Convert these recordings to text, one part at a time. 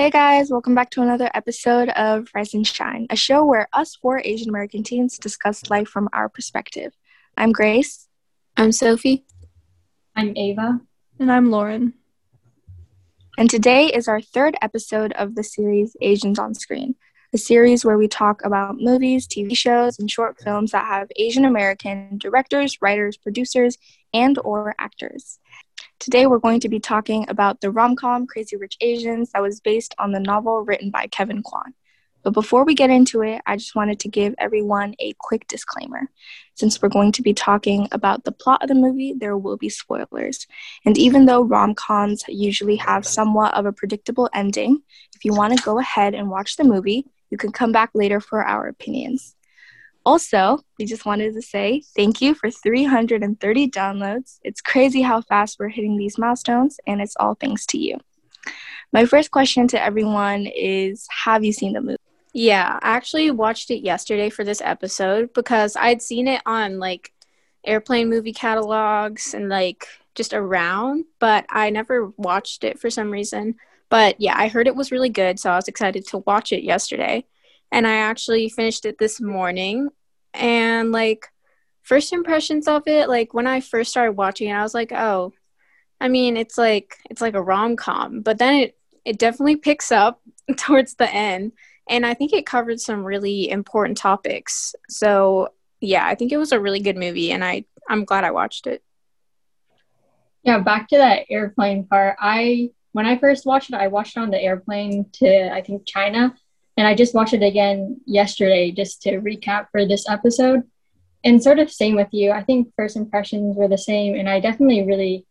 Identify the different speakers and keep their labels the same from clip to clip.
Speaker 1: Hey guys, welcome back to another episode of Rise and Shine, a show where us four Asian American teens discuss life from our perspective. I'm Grace.
Speaker 2: I'm Sophie.
Speaker 3: I'm Ava.
Speaker 4: And I'm Lauren.
Speaker 1: And today is our third episode of the series Asians on Screen, a series where we talk about movies, TV shows, and short films that have Asian American directors, writers, producers, and or actors. Today, we're going to be talking about the rom com Crazy Rich Asians that was based on the novel written by Kevin Kwan. But before we get into it, I just wanted to give everyone a quick disclaimer. Since we're going to be talking about the plot of the movie, there will be spoilers. And even though rom coms usually have somewhat of a predictable ending, if you want to go ahead and watch the movie, you can come back later for our opinions. Also, we just wanted to say thank you for 330 downloads. It's crazy how fast we're hitting these milestones, and it's all thanks to you. My first question to everyone is Have you seen the movie?
Speaker 2: Yeah, I actually watched it yesterday for this episode because I'd seen it on like airplane movie catalogs and like just around, but I never watched it for some reason. But yeah, I heard it was really good, so I was excited to watch it yesterday and I actually finished it this morning. And like first impressions of it, like when I first started watching it, I was like, oh, I mean, it's like it's like a rom com, but then it it definitely picks up towards the end, and I think it covered some really important topics. So yeah, I think it was a really good movie, and I I'm glad I watched it.
Speaker 3: Yeah, back to that airplane part. I when I first watched it, I watched it on the airplane to I think China, and I just watched it again yesterday just to recap for this episode. And sort of same with you. I think first impressions were the same. And I definitely really,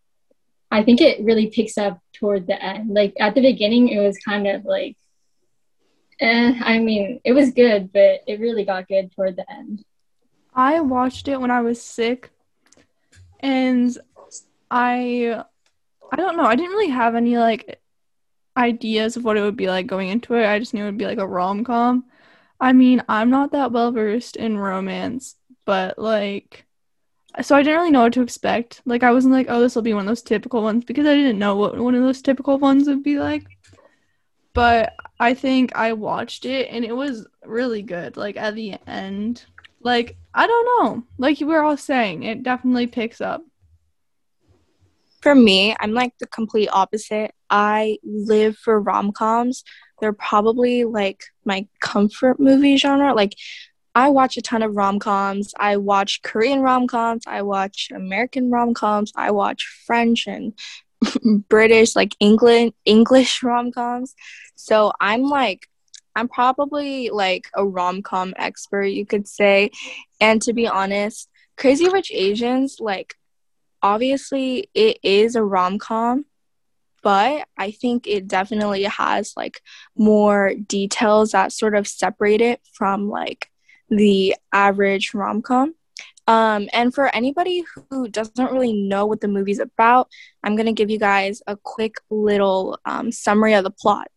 Speaker 3: I think it really picks up toward the end. Like at the beginning, it was kind of like, eh, I mean, it was good, but it really got good toward the end.
Speaker 4: I watched it when I was sick. And I, I don't know. I didn't really have any like ideas of what it would be like going into it. I just knew it would be like a rom com. I mean, I'm not that well versed in romance, but like, so I didn't really know what to expect. Like, I wasn't like, oh, this will be one of those typical ones because I didn't know what one of those typical ones would be like. But I think I watched it and it was really good. Like, at the end, like, I don't know. Like, you were all saying, it definitely picks up.
Speaker 1: For me, I'm like the complete opposite. I live for rom coms. They're probably like my comfort movie genre. Like, I watch a ton of rom coms. I watch Korean rom coms. I watch American rom coms. I watch French and British, like England, English rom coms. So I'm like, I'm probably like a rom com expert, you could say. And to be honest, Crazy Rich Asians, like, obviously it is a rom-com but i think it definitely has like more details that sort of separate it from like the average rom-com. Um, and for anybody who doesn't really know what the movie's about i'm going to give you guys a quick little um, summary of the plot.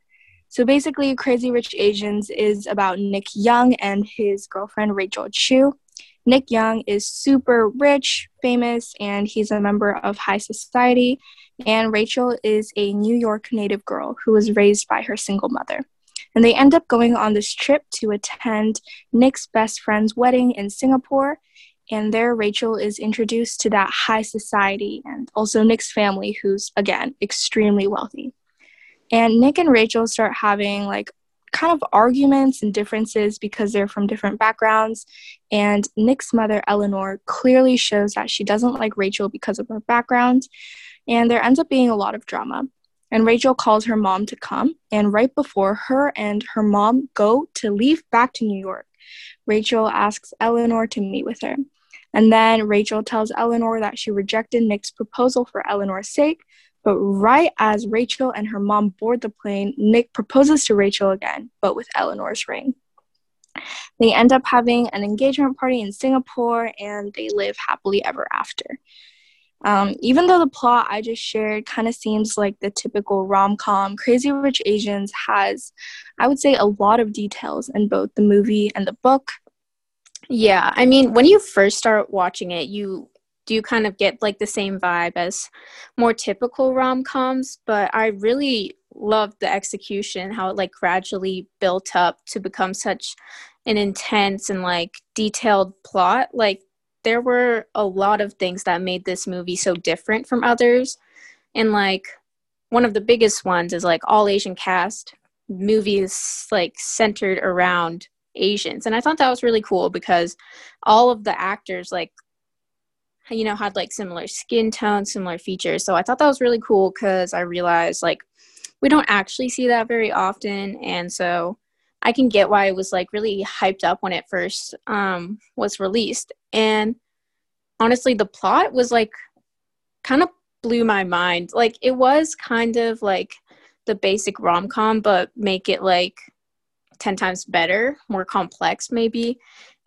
Speaker 1: So basically crazy rich asians is about nick young and his girlfriend rachel chu Nick Young is super rich, famous, and he's a member of high society. And Rachel is a New York native girl who was raised by her single mother. And they end up going on this trip to attend Nick's best friend's wedding in Singapore. And there, Rachel is introduced to that high society and also Nick's family, who's, again, extremely wealthy. And Nick and Rachel start having like kind of arguments and differences because they're from different backgrounds. And Nick's mother, Eleanor, clearly shows that she doesn't like Rachel because of her background. And there ends up being a lot of drama. And Rachel calls her mom to come. And right before her and her mom go to leave back to New York, Rachel asks Eleanor to meet with her. And then Rachel tells Eleanor that she rejected Nick's proposal for Eleanor's sake but right as Rachel and her mom board the plane, Nick proposes to Rachel again, but with Eleanor's ring. They end up having an engagement party in Singapore and they live happily ever after. Um, even though the plot I just shared kind of seems like the typical rom com, Crazy Rich Asians has, I would say, a lot of details in both the movie and the book.
Speaker 2: Yeah, I mean, when you first start watching it, you do you kind of get like the same vibe as more typical rom-coms but i really loved the execution, how it like gradually built up to become such an intense and like detailed plot. Like there were a lot of things that made this movie so different from others. And like one of the biggest ones is like all Asian cast movies like centered around Asians. And I thought that was really cool because all of the actors like you know had like similar skin tone, similar features. So I thought that was really cool cuz I realized like we don't actually see that very often and so I can get why it was like really hyped up when it first um was released. And honestly the plot was like kind of blew my mind. Like it was kind of like the basic rom-com but make it like 10 times better, more complex maybe.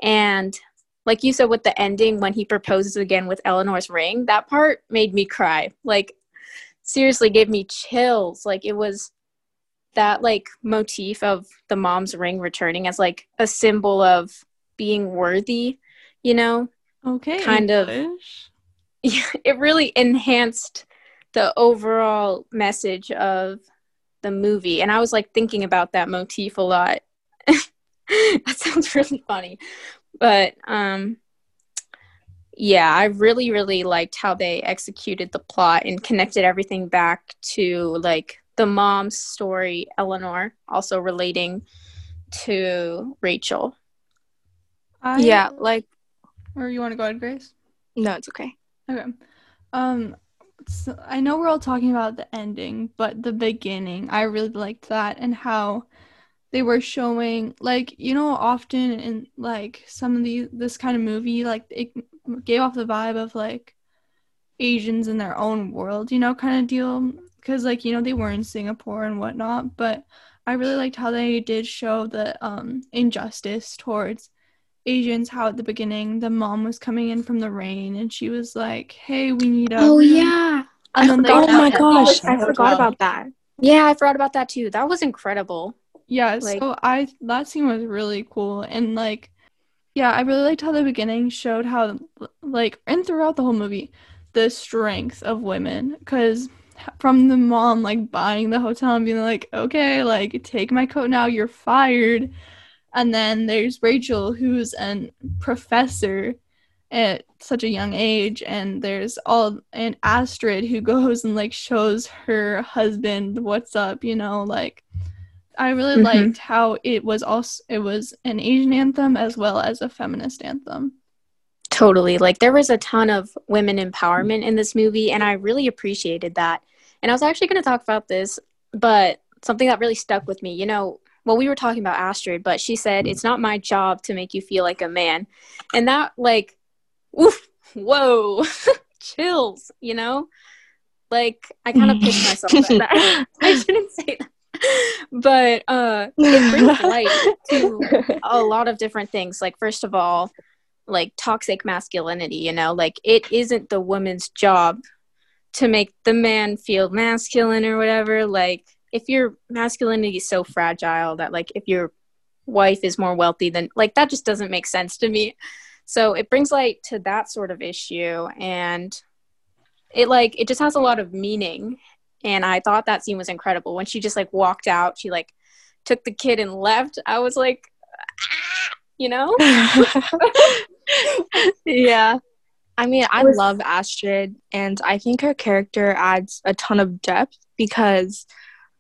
Speaker 2: And like you said with the ending when he proposes again with Eleanor's ring, that part made me cry. Like seriously gave me chills. Like it was that like motif of the mom's ring returning as like a symbol of being worthy, you know?
Speaker 4: Okay.
Speaker 2: Kind of it really enhanced the overall message of the movie and i was like thinking about that motif a lot that sounds really funny but um yeah i really really liked how they executed the plot and connected everything back to like the mom's story eleanor also relating to rachel.
Speaker 1: I, yeah like
Speaker 4: or you want to go ahead grace?
Speaker 1: No it's okay.
Speaker 4: Okay. Um so I know we're all talking about the ending, but the beginning, I really liked that and how they were showing like you know often in like some of these this kind of movie like it gave off the vibe of like Asians in their own world, you know, kind of deal because like you know they were in Singapore and whatnot, but I really liked how they did show the um injustice towards Asians how at the beginning the mom was coming in from the rain and she was like, "Hey, we need a."
Speaker 2: Oh yeah.
Speaker 1: And I forgot, oh my gosh, I forgot about that.
Speaker 2: Yeah, I forgot about that too. That was incredible.
Speaker 4: Yeah, like, so I that scene was really cool and like yeah, I really liked how the beginning showed how like and throughout the whole movie the strength of women cuz from the mom like buying the hotel and being like, "Okay, like take my coat now, you're fired." And then there's Rachel, who's a professor at such a young age, and there's all and Astrid who goes and like shows her husband what's up, you know, like I really mm-hmm. liked how it was also it was an Asian anthem as well as a feminist anthem.
Speaker 2: Totally. Like there was a ton of women empowerment in this movie and I really appreciated that. And I was actually going to talk about this, but something that really stuck with me, you know, well, we were talking about Astrid, but she said, it's not my job to make you feel like a man. And that, like, oof, whoa, chills, you know? Like, I kind of pissed myself at that. I shouldn't say that. But uh, it brings light to a lot of different things. Like, first of all, like toxic masculinity, you know? Like, it isn't the woman's job to make the man feel masculine or whatever. Like, if your masculinity is so fragile that like if your wife is more wealthy than like that just doesn't make sense to me so it brings light to that sort of issue and it like it just has a lot of meaning and i thought that scene was incredible when she just like walked out she like took the kid and left i was like ah! you know
Speaker 1: yeah i mean i love astrid and i think her character adds a ton of depth because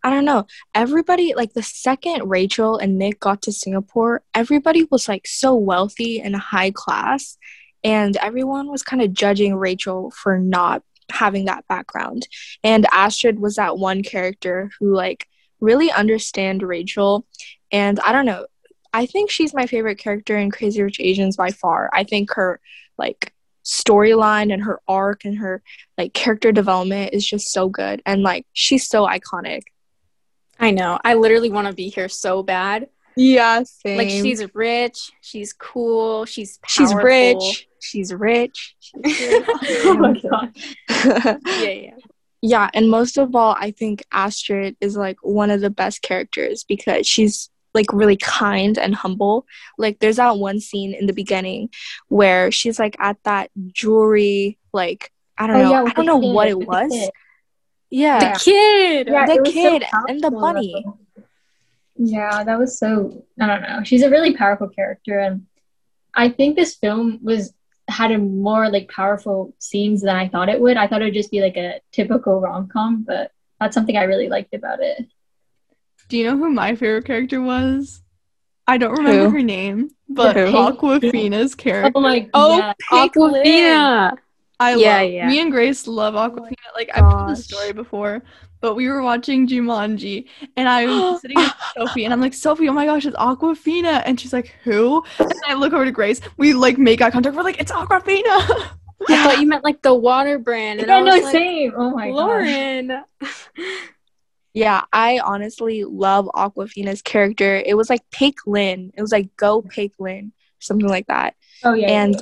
Speaker 1: I don't know. Everybody, like the second Rachel and Nick got to Singapore, everybody was like so wealthy and high class. And everyone was kind of judging Rachel for not having that background. And Astrid was that one character who like really understand Rachel. And I don't know. I think she's my favorite character in Crazy Rich Asians by far. I think her like storyline and her arc and her like character development is just so good and like she's so iconic
Speaker 2: I know. I literally want to be here so bad.
Speaker 1: Yeah, same.
Speaker 2: Like she's rich, she's cool, she's
Speaker 1: powerful. she's rich, she's rich. oh my god. yeah, yeah. Yeah, and most of all, I think Astrid is like one of the best characters because she's like really kind and humble. Like there's that one scene in the beginning where she's like at that jewelry like I don't oh, know, yeah, I don't know what it was Yeah.
Speaker 2: The kid.
Speaker 3: Yeah,
Speaker 1: the
Speaker 3: it was so
Speaker 1: kid and the
Speaker 3: powerful,
Speaker 1: bunny.
Speaker 3: Though. Yeah, that was so. I don't know. She's a really powerful character, and I think this film was had a more like powerful scenes than I thought it would. I thought it would just be like a typical rom com, but that's something I really liked about it.
Speaker 4: Do you know who my favorite character was? I don't remember
Speaker 1: Who?
Speaker 4: her name, but
Speaker 1: Who?
Speaker 4: Awkwafina's oh character.
Speaker 3: Oh my!
Speaker 1: Oh,
Speaker 3: yeah.
Speaker 2: Awkwafina.
Speaker 4: I
Speaker 2: Yeah,
Speaker 4: love
Speaker 2: yeah.
Speaker 4: me and Grace love Awkwafina. Like I've told this
Speaker 1: gosh.
Speaker 4: story before, but we were watching Jumanji and I was sitting with Sophie and I'm like, Sophie, oh my gosh, it's Awkwafina. And she's like, Who? And I look over to Grace. We like make eye contact. We're like, it's Awkwafina.
Speaker 2: I thought you meant like the water brand. And
Speaker 3: Yeah,
Speaker 2: I
Speaker 3: no,
Speaker 2: was like,
Speaker 3: same. Oh my god.
Speaker 2: Lauren.
Speaker 1: Yeah, I honestly love Awkwafina's character. It was like Peik Lin. It was like Goh Peik Lin, something like that.
Speaker 3: Oh yeah. yeah,
Speaker 1: and
Speaker 3: yeah.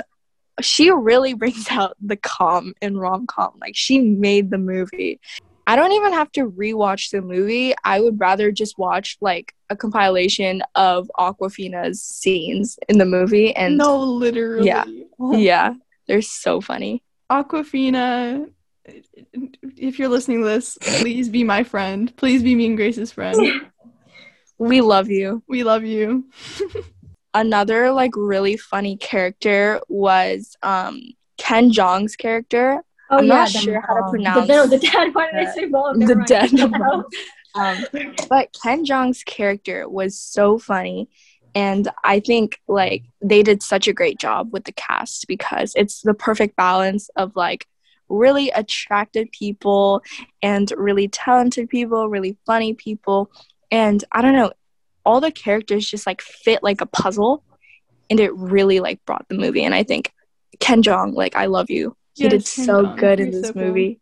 Speaker 1: she really brings out the calm in rom com. Like she made the movie. I don't even have to rewatch the movie. I would rather just watch like a compilation of Awkwafina's scenes in the movie. And
Speaker 4: no, literally.
Speaker 1: Yeah. Yeah, they're so funny.
Speaker 4: Awkwafina, if you're listening to this, please be my friend. Please be me and Grace's friend.
Speaker 1: We love you.
Speaker 4: We love you.
Speaker 1: Another like really funny character was um Ken Jeong's character.
Speaker 3: Oh,
Speaker 1: I'm
Speaker 3: yeah,
Speaker 1: not sure how to pronounce
Speaker 3: The, no, the dad. Why did I say mom?
Speaker 1: the
Speaker 3: Never mind.
Speaker 1: dead mom. Um, but Ken Jeong's character was so funny. And I think like they did such a great job with the cast because it's the perfect balance of like really attractive people and really talented people, really funny people. And I don't know, all the characters just like fit like a puzzle and it really like brought the movie. And I think Ken Jeong, like I love you. He
Speaker 4: Yes,
Speaker 1: did so
Speaker 4: Jeong,
Speaker 1: good in this
Speaker 4: so cool.
Speaker 1: movie.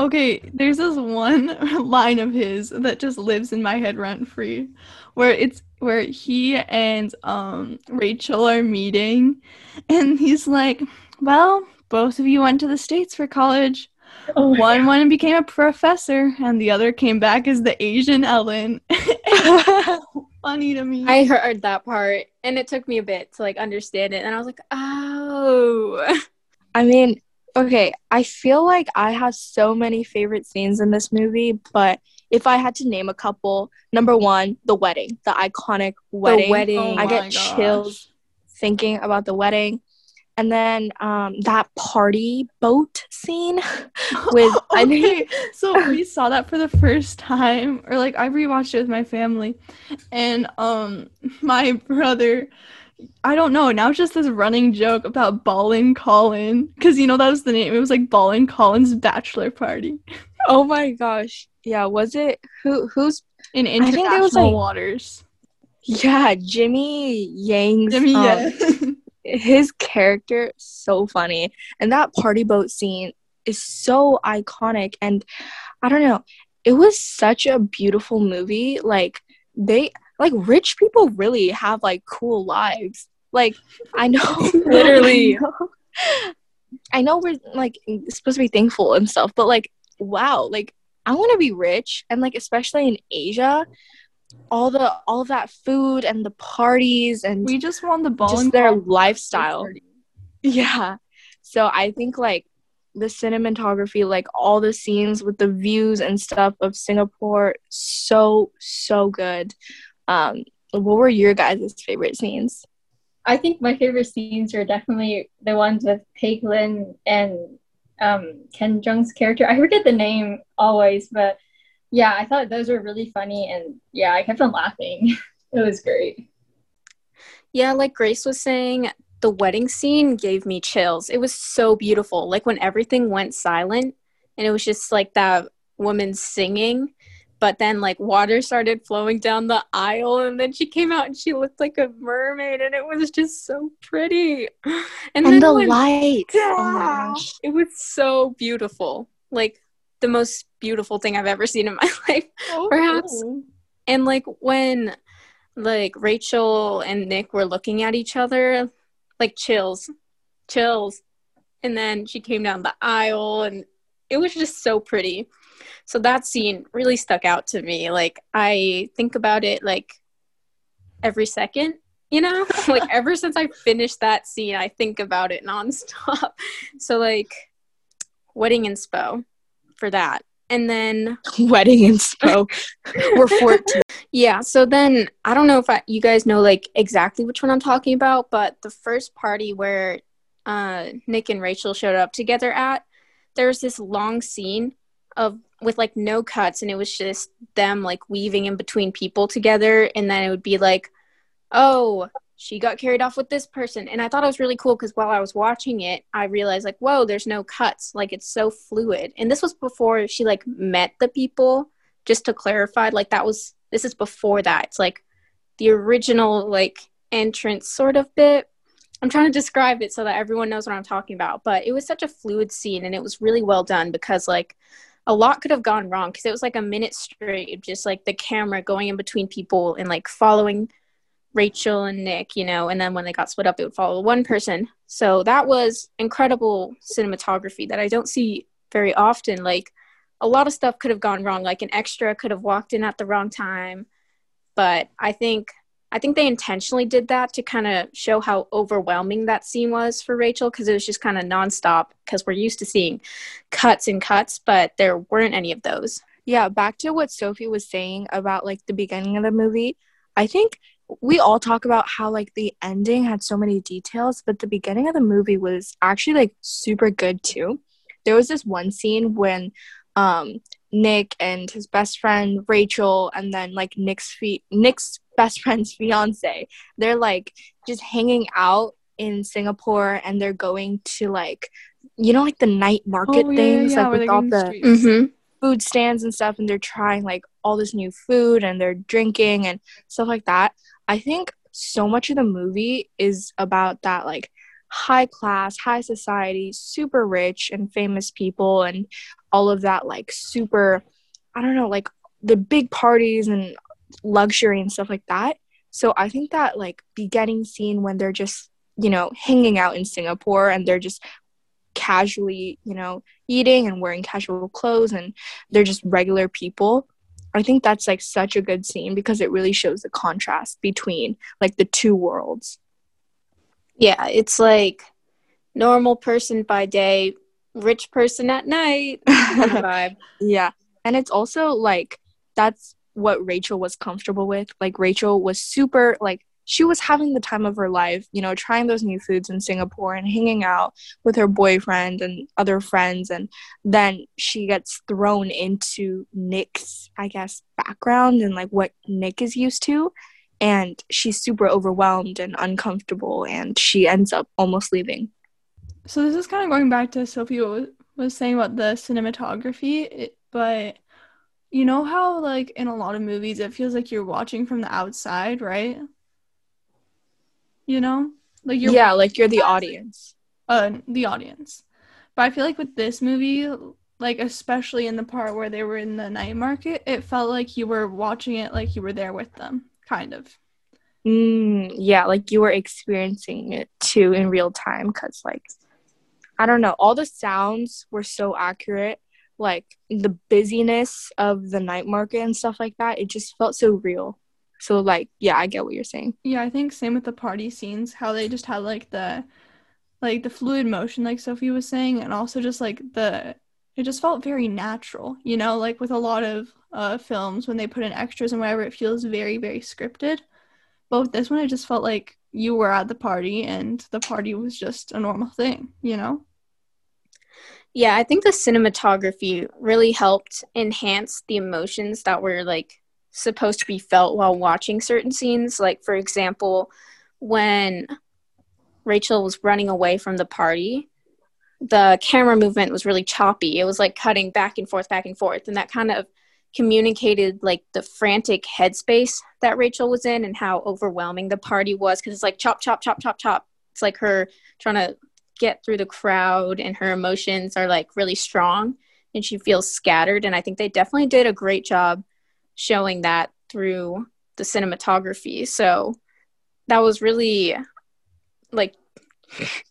Speaker 4: Okay, there's this one line of his that just lives in my head rent free, where it's where he and um Rachel are meeting, and he's like, "Well, both of you went to the states for college.
Speaker 3: Oh
Speaker 4: One went and became a professor, and the other came back as the Asian Ellen." Funny to me.
Speaker 2: I heard that part and it took me a bit to like understand it. And I was like, oh.
Speaker 1: I mean, okay, I feel like I have so many favorite scenes in this movie, but if I had to name a couple, number one, the wedding, the iconic wedding.
Speaker 2: The wedding.
Speaker 4: Oh
Speaker 1: I get
Speaker 4: gosh.
Speaker 1: chills thinking about the wedding. And then um, that party boat scene with, I think,
Speaker 4: okay, so we saw that for the first time, or like I rewatched it with my family, and um, my brother, I don't know. Now it's just this running joke about Ballin Colin, because you know that was the name. It was like Ballin Colin's bachelor party
Speaker 1: oh my gosh. Yeah, was it? Who? Who's?
Speaker 4: in
Speaker 1: think there
Speaker 4: international
Speaker 1: was, like-
Speaker 4: waters.
Speaker 1: Yeah, Jimmy Yang's.
Speaker 4: Jimmy,
Speaker 1: um,
Speaker 4: yeah.
Speaker 1: his character so funny and that party boat scene is so iconic and i don't know it was such a beautiful movie like they like rich people really have like cool lives like i know
Speaker 2: Literally.
Speaker 1: I know, I know we're like supposed to be thankful and stuff but like wow like i want to be rich and like especially in asia all the all of that food and the parties and
Speaker 4: we just won the ball
Speaker 1: just their lifestyle. Yeah. So I think like the cinematography, like all the scenes with the views and stuff of Singapore, so so good. Um, what were your guys' favorite scenes?
Speaker 3: I think my favorite scenes are definitely the ones with Peik Lin and um, Ken Jeong's character. I forget the name always, but yeah, I thought those were really funny, and yeah, I kept on laughing. it was great.
Speaker 2: Yeah, like Grace was saying, the wedding scene gave me chills. It was so beautiful. Like when everything went silent and it was just like that woman singing, but then like water started flowing down the aisle and then she came out and she looked like a mermaid and it was just so pretty. And, then
Speaker 1: And the
Speaker 2: when-
Speaker 1: lights. Oh
Speaker 2: Yeah.
Speaker 1: gosh.
Speaker 2: It was so beautiful. Like the most beautiful thing I've ever seen in my life. Oh, perhaps. And like when like Rachel and Nick were looking at each other, like chills, chills. And then she came down the aisle and it was just so pretty. So that scene really stuck out to me. Like I think about it like every second, you know? like ever since I finished that scene, I think about it nonstop. So like wedding inspo for that. and then
Speaker 1: wedding inspo. We're 14.
Speaker 2: yeah, so then I don't know if I, you guys know like exactly which one I'm talking about, but the first party where uh, Nick and Rachel showed up together at, there was this long scene of with like no cuts, and it was just them like weaving in between people together, and then it would be like, oh, she got carried off with this person. And i thought it was really cool because while i was watching it i realized like whoa there's no cuts. Like it's so fluid. And this was before she like met the people just to clarify like that was this is before that. It's like the original like entrance sort of bit. I'm trying to describe it so that everyone knows what i'm talking about but it was such a fluid scene and it was really well done because like a lot could have gone wrong because it was like a minute straight just like the camera going in between people and like following Rachel and Nick, you know, and then when they got split up, it would follow one person. So that was incredible cinematography that I don't see very often. Like a lot of stuff could have gone wrong. Like an extra could have walked in at the wrong time, but I think I think they intentionally did that to kind of show how overwhelming that scene was for Rachel because it was just kind of nonstop because we're used to seeing cuts and cuts, but there weren't any of those.
Speaker 1: Yeah, back to what Sophie was saying about like the beginning of the movie. I think we all talk about how like the ending had so many details, but the beginning of the movie was actually like super good too. There was this one scene when um Nick and his best friend Rachel and then like Nick's feet Nick's best friend's fiance, they're like just hanging out in Singapore and they're going to like you know like the night market
Speaker 4: Oh, yeah,
Speaker 1: things
Speaker 4: yeah,
Speaker 1: like with all
Speaker 4: the
Speaker 1: the.
Speaker 2: Mm-hmm.
Speaker 1: food stands and stuff and they're trying like all this new food and they're drinking and stuff like that. I think so much of the movie is about that like high class, high society, super rich and famous people and all of that like super I don't know, like the big parties and luxury and stuff like that. So I think that like beginning scene when they're just, you know, hanging out in Singapore and they're just casually, you know, eating and wearing casual clothes and they're just regular people. I think that's like such a good scene because it really shows the contrast between like the two worlds.
Speaker 2: Yeah, it's like normal person by day, rich person at night.
Speaker 1: Yeah. And it's also like that's what Rachel was comfortable with. Like Rachel was super like she was having the time of her life, you know, trying those new foods in Singapore and hanging out with her boyfriend and other friends and then she gets thrown into Nick's I guess background and like what Nick is used to and she's super overwhelmed and uncomfortable and she ends up almost leaving.
Speaker 4: So this is kind of going back to Sophie was, saying about the cinematography, but you know how like in a lot of movies it feels like you're watching from the outside, right? You know, like you're
Speaker 1: yeah, like you're the audience.
Speaker 4: uh, the audience. But I feel like with this movie, like especially in the part where they were in the night market, it felt like you were watching it like you were there with them, kind of.
Speaker 1: Mm, yeah, like you were experiencing it too in real time because, like, I don't know, all the sounds were so accurate. Like the busyness of the night market and stuff like that, it just felt so real. So, like, yeah, I get what you're saying.
Speaker 4: Yeah, I think same with the party scenes, how they just had like the like the fluid motion like Sophie was saying and also just like the it just felt very natural, you know, like with a lot of uh films when they put in extras and whatever it feels very very scripted. But with this one it just felt like you were at the party and the party was just a normal thing, you know?
Speaker 2: Yeah, I think the cinematography really helped enhance the emotions that were like supposed to be felt while watching certain scenes. Like, for example, when Rachel was running away from the party, the camera movement was really choppy. It was like cutting back and forth, back and forth. And that kind of communicated like the frantic headspace that Rachel was in and how overwhelming the party was because it's like chop, chop, chop, chop, chop. It's like her trying to get through the crowd and her emotions are like really strong and she feels scattered. And I think they definitely did a great job showing that through the cinematography. So that was really like,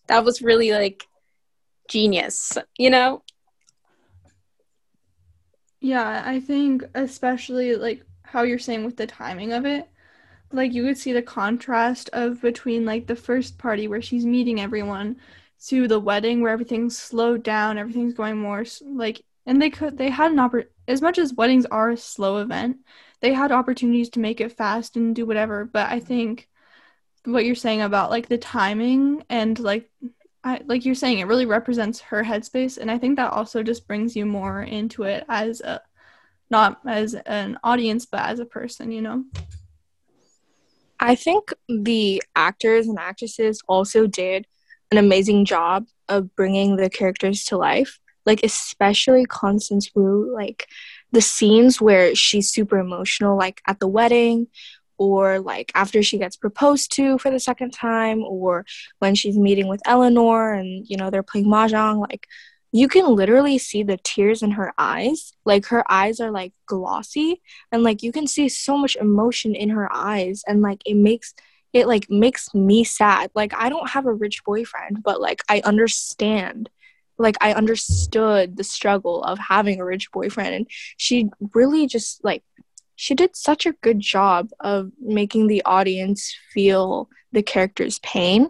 Speaker 2: that was really like genius, you know?
Speaker 4: Yeah, I think especially like how you're saying with the timing of it, like you could see the contrast of between like the first party where she's meeting everyone to the wedding where everything's slowed down, everything's going more like and they could they had an oppor- as much as weddings are a slow event, they had opportunities to make it fast and do whatever. But I mm-hmm. think what you're saying about like the timing and like I, like you're saying, it really represents her headspace, and I think that also just brings you more into it as a, not as an audience, but as a person, you know.
Speaker 1: I think the actors and actresses also did an amazing job of bringing the characters to life. Like especially Constance Wu, like the scenes where she's super emotional, like at the wedding or like after she gets proposed to for the second time or when she's meeting with Eleanor and you know they're playing mahjong like you can literally see the tears in her eyes like her eyes are like glossy and like you can see so much emotion in her eyes and like it makes it like makes me sad like i don't have a rich boyfriend but like i understand like i understood the struggle of having a rich boyfriend and she really just like she did such a good job of making the audience feel the character's pain.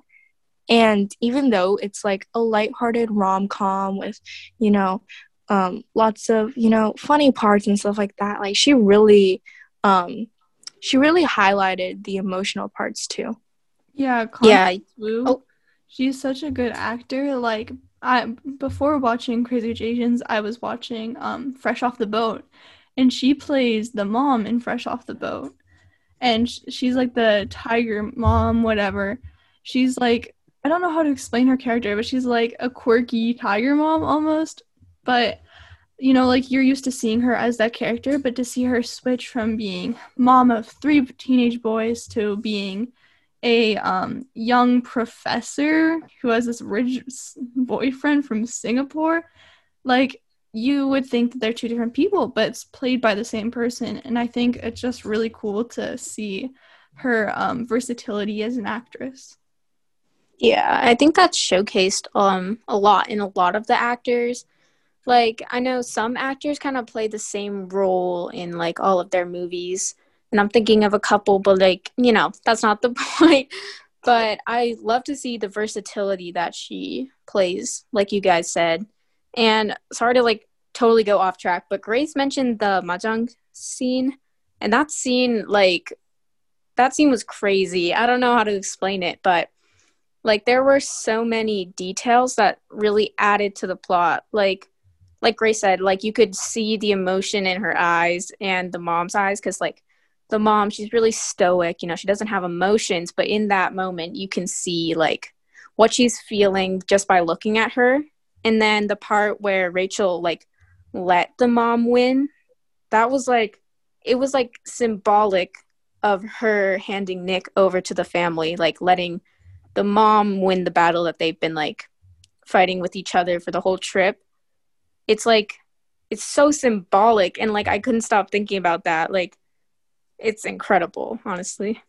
Speaker 1: And even though it's like a lighthearted rom com with, you know, um, lots of, you know, funny parts and stuff like that, like she really, um, she really highlighted the emotional parts too.
Speaker 4: Yeah, yeah. Oh. She's such a good actor. Like I before watching Crazy Rich Asians, I was watching um Fresh Off the Boat, and she plays the mom in Fresh Off the Boat. And sh- she's like the tiger mom, whatever. She's like, I don't know how to explain her character, but she's like a quirky tiger mom almost. But, you know, like you're used to seeing her as that character, but to see her switch from being mom of three teenage boys to being a um, young professor who has this rich boyfriend from Singapore, like you would think that they're two different people, but it's played by the same person. And I think it's just really cool to see her um, versatility as an actress.
Speaker 2: Yeah, I think that's showcased um a lot in a lot of the actors. Like I know some actors kind of play the same role in like all of their movies, and I'm thinking of a couple, but like you know that's not the point. But I love to see the versatility that she plays, like you guys said. And sorry to like totally go off track, but Grace mentioned the mahjong scene, and that scene, like, that scene was crazy. I don't know how to explain it, but like there were so many details that really added to the plot. Like, like Grace said, like you could see the emotion in her eyes and the mom's eyes, because like the mom, she's really stoic. You know, she doesn't have emotions, but in that moment, you can see like what she's feeling just by looking at her. And then the part where Rachel like let the mom win, that was like it was like symbolic of her handing Nick over to the family, like letting the mom win the battle that they've been like fighting with each other for the whole trip. It's like it's so symbolic and like I couldn't stop thinking about that. Like it's incredible, honestly.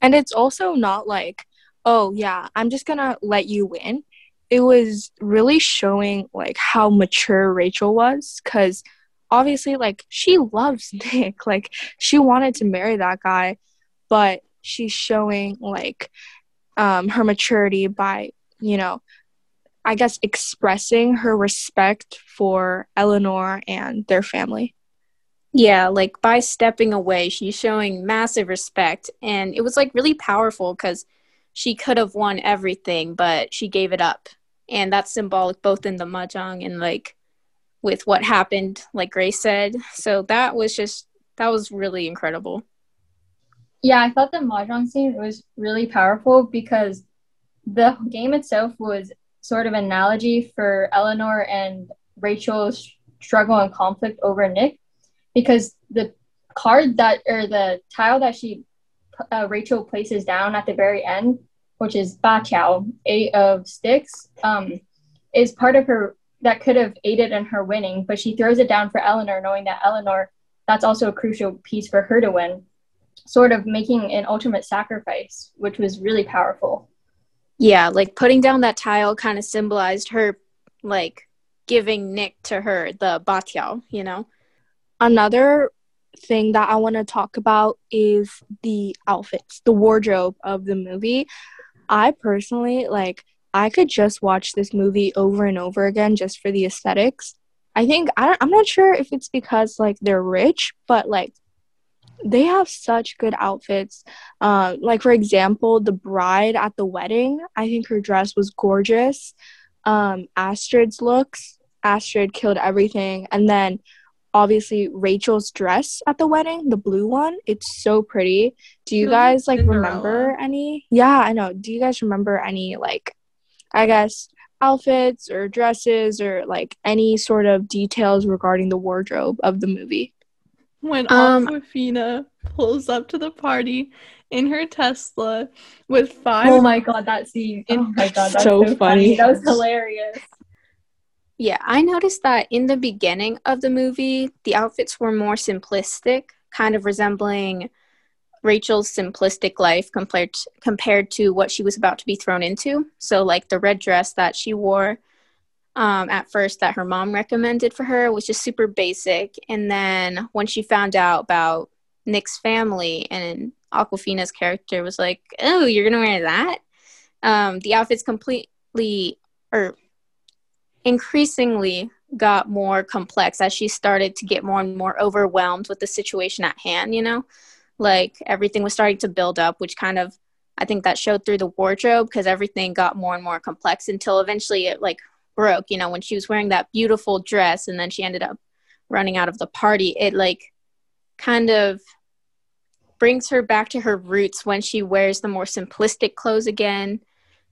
Speaker 1: And it's also not like, oh yeah, I'm just gonna let you win it was really showing like how mature Rachel was because obviously like she loves Nick like she wanted to marry that guy but she's showing like um her maturity by you know I guess expressing her respect for Eleanor and their family.
Speaker 2: Yeah, like by stepping away, she's showing massive respect and it was like really powerful cuz she could have won everything, but she gave it up and that's symbolic both in the mahjong and like with what happened like grace said so that was just that was really incredible
Speaker 3: yeah i thought the mahjong scene was really powerful because the game itself was sort of analogy for eleanor and rachel's struggle and conflict over nick because the card that or the tile that she uh, rachel places down at the very end which is Ba Tiao, eight of sticks, um, is part of her that could have aided in her winning, but she throws it down for Eleanor, knowing that Eleanor, that's also a crucial piece for her to win, sort of making an ultimate sacrifice, which was really powerful.
Speaker 2: Yeah, like putting down that tile kind of symbolized her, like giving Nick to her, the batiao, you know?
Speaker 1: Another thing that I want to talk about is the outfits, the wardrobe of the movie. I personally like I could just watch this movie over and over again just for the aesthetics. I think I I'm not sure if it's because like they're rich, but like they have such good outfits. Uh, like for example, the bride at the wedding, I think her dress was gorgeous. Um, Astrid's looks, Astrid killed everything, and then obviously Rachel's dress at the wedding, the blue one, it's so pretty. Do you guys like remember any? Yeah, I know. Do you guys remember any like I guess outfits or dresses or like any sort of details regarding the wardrobe of the movie?
Speaker 4: When um, Awkwafina pulls up to the party in her Tesla with five.
Speaker 3: Oh my god, that scene! Oh my god, that's so, so funny. funny. That was hilarious.
Speaker 2: Yeah, I noticed that in the beginning of the movie, the outfits were more simplistic, kind of resembling Rachel's simplistic life compared to, compared to what she was about to be thrown into. So, like the red dress that she wore um, at first that her mom recommended for her was just super basic. And then when she found out about Nick's family and Awkwafina's character was like, "Oh, you're gonna wear that?" Um, the outfits completely or increasingly got more complex as she started to get more and more overwhelmed with the situation at hand, you know? Like everything was starting to build up, which kind of I think that showed through the wardrobe because everything got more and more complex until eventually it like broke, you know, when she was wearing that beautiful dress and then she ended up running out of the party. It like kind of brings her back to her roots when she wears the more simplistic clothes again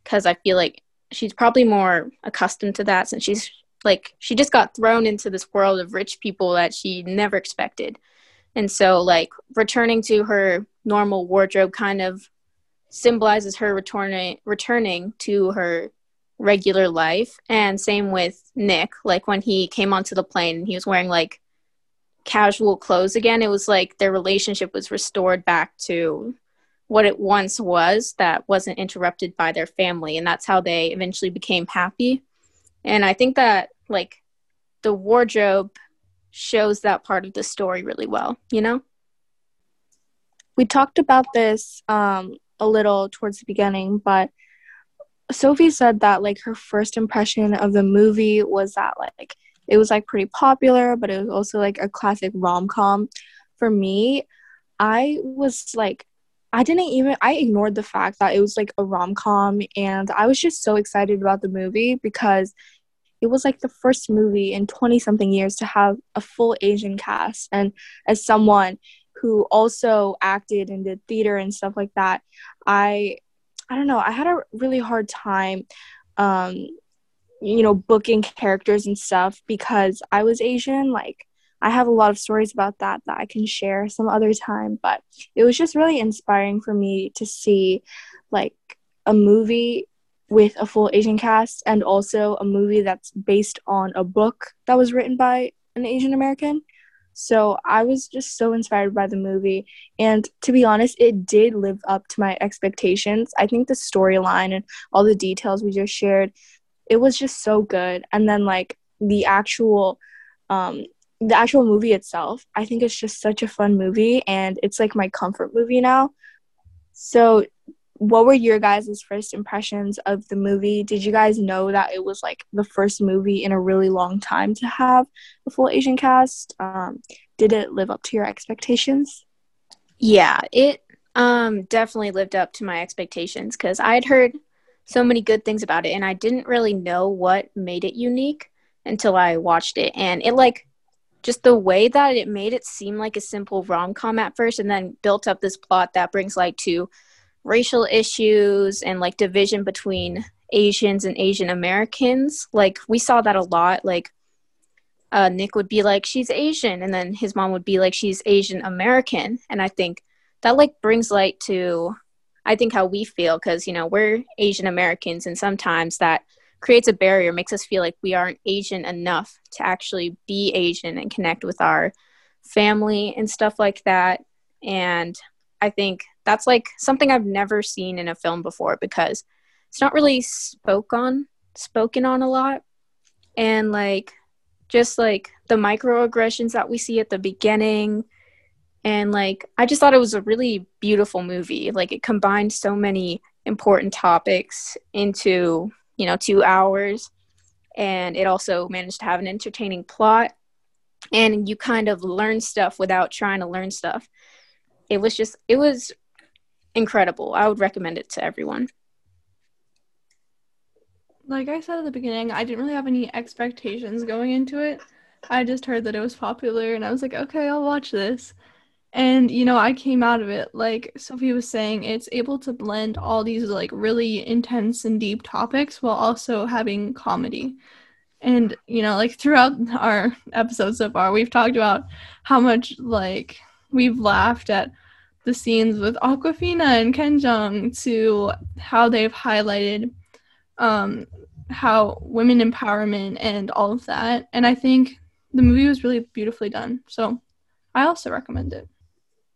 Speaker 2: because I feel like she's probably more accustomed to that since she's like she just got thrown into this world of rich people that she never expected and so like returning to her normal wardrobe kind of symbolizes her returning returning to her regular life. And same with nick like when he came onto the plane he was wearing like casual clothes again it was like their relationship was restored back to what it once was that wasn't interrupted by their family and that's how they eventually became happy. And i think that like the wardrobe shows that part of the story really well you know?
Speaker 1: We talked about this um, a little towards the beginning but sophie said that like her first impression of the movie was that like it was like pretty popular but it was also like a classic rom-com. For me i was like I didn't even I ignored the fact that it was like a rom-com and I was just so excited about the movie because it was like the first movie in 20 something years to have a full Asian cast. And as someone who also acted and did theater and stuff like that I I don't know I had a really hard time um you know booking characters and stuff because I was Asian like I have a lot of stories about that that I can share some other time, but it was just really inspiring for me to see like a movie with a full Asian cast and also a movie that's based on a book that was written by an Asian American. So I was just so inspired by the movie. And to be honest, it did live up to my expectations. I think the storyline and all the details we just shared, it was just so good. And then, like, the actual um, the actual movie itself, I think it's just such a fun movie and it's like my comfort movie now. So, what were your guys' first impressions of the movie? Did you guys know that it was like the first movie in a really long time to have a full Asian cast? Um, did it live up to your expectations?
Speaker 2: Yeah, it um, definitely lived up to my expectations because I'd heard so many good things about it and I didn't really know what made it unique until I watched it. And it like just the way that it made it seem like a simple rom-com at first and then built up this plot that brings like to racial issues and like division between asians and asian americans. Like we saw that a lot. Like uh, nick would be like she's asian and then his mom would be like she's asian american. And i think that like brings light to i think how we feel because you know we're asian americans and sometimes that creates a barrier, makes us feel like we aren't Asian enough to actually be Asian and connect with our family and stuff like that. And I think that's like something I've never seen in a film before because it's not really spoke on spoken on a lot. And like just like the microaggressions that we see at the beginning and like I just thought it was a really beautiful movie. Like it combined so many important topics into you know, two hours. and it also managed to have an entertaining plot and you kind of learn stuff without trying to learn stuff. It was just it was incredible. I would recommend it to everyone.
Speaker 4: Like I said at the beginning, I didn't really have any expectations going into it. I just heard that it was popular and I was like, okay, I'll watch this. And you know, I came out of it like Sophie was saying, it's able to blend all these like really intense and deep topics while also having comedy. And you know, like throughout our episodes so far, we've talked about how much like we've laughed at the scenes with Awkwafina and Ken Kenjeong to how they've highlighted um, how women empowerment and all of that. And I think the movie was really beautifully done. So I also recommend it.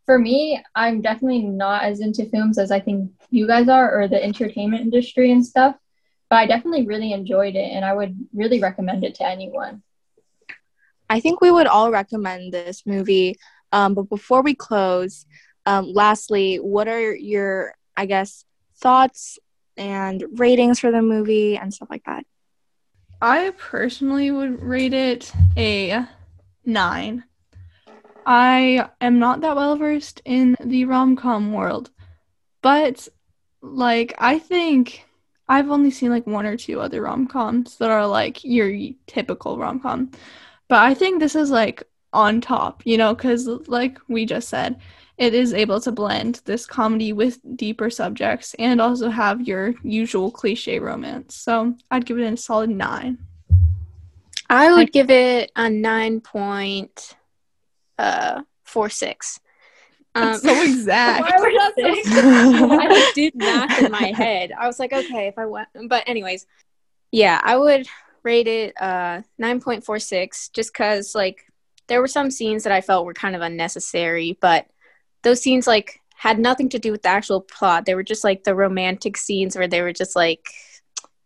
Speaker 3: For me, I'm definitely not as into films as I think you guys are or the entertainment industry and stuff, but I definitely really enjoyed it and I would really recommend it to anyone.
Speaker 1: I think we would all recommend this movie. Um, but before we close, um, lastly, what are your, I guess, thoughts and ratings for the movie and stuff like that?
Speaker 4: I personally would rate it a nine. I am not that well versed in the rom com world, but like, I think I've only seen like one or two other rom coms that are like your typical rom com. But I think this is like on top, you know, because like we just said, it is able to blend this comedy with deeper subjects and also have your usual cliche romance. So I'd give it a solid nine.
Speaker 2: I would give it a nine point uh four six.
Speaker 4: Um, so exact.
Speaker 3: Why would that say-
Speaker 2: I did math in my head. I was like, okay, if I went, but anyways, yeah, I would rate it uh 9.46 just because like there were some scenes that I felt were kind of unnecessary, but those scenes like had nothing to do with the actual plot. They were just like the romantic scenes where they were just like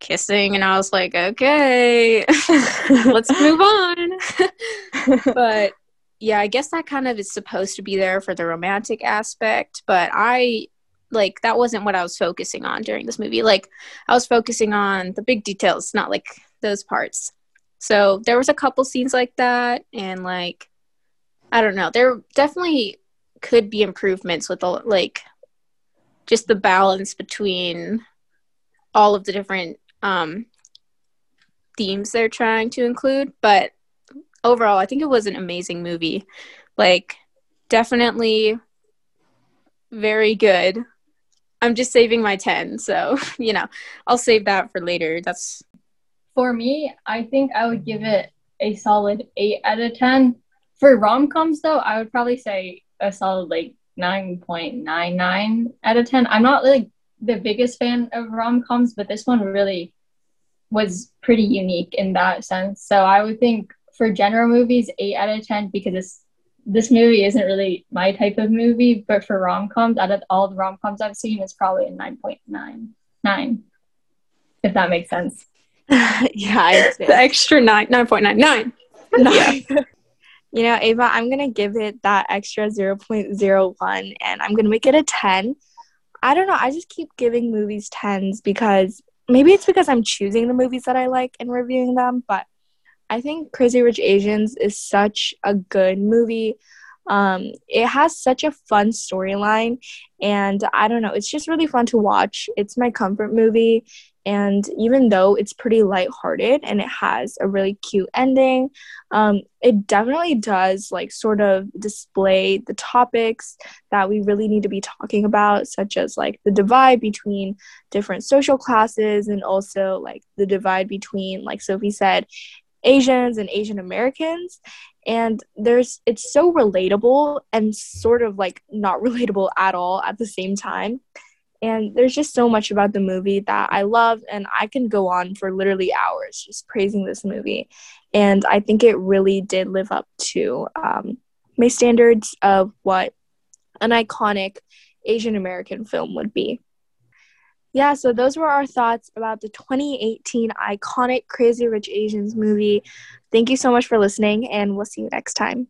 Speaker 2: kissing and I was like, okay, let's move on. but yeah, I guess that kind of is supposed to be there for the romantic aspect, but I like that wasn't what I was focusing on during this movie. Like I was focusing on the big details, not like those parts. So there was a couple scenes like that and like I don't know. There definitely could be improvements with the like just the balance between all of the different um themes they're trying to include, but overall I think it was an amazing movie. Like definitely very good. I'm just saving my 10, so, you know, I'll save that for later. That's
Speaker 3: For me, I think I would give it a solid 8 out of 10. For rom coms, though, I would probably say a solid like 9.99 out of 10. I'm not like the biggest fan of rom coms, but this one really was pretty unique in that sense. So I would think for general movies, 8 out of 10 because this this movie isn't really my type of movie, but for rom coms, out of all the rom coms I've seen, it's probably a 9.99. If that makes sense.
Speaker 1: yeah, I
Speaker 2: the extra 9 9.99.
Speaker 1: Nine. you know, Ava, I'm gonna give it that extra 0.01 and I'm gonna make it a 10. I don't know, I just keep giving movies 10s because maybe it's because I'm choosing the movies that I like and reviewing them, but I think Crazy Rich Asians is such a good movie. Um, it has such a fun storyline, and I don't know, it's just really fun to watch. It's my comfort movie, and even though it's pretty lighthearted and it has a really cute ending, um, it definitely does like sort of display the topics that we really need to be talking about, such as like the divide between different social classes and also like the divide between, like Sophie said, Asians and Asian Americans. And there's it's so relatable and sort of like not relatable at all at the same time. And there's just so much about the movie that I love, and I can go on for literally hours just praising this movie. And I think it really did live up to um, my standards of what an iconic Asian American film would be. Yeah, so those were our thoughts about the 2018 iconic Crazy Rich Asians movie. Thank you so much for listening, and we'll see you next time.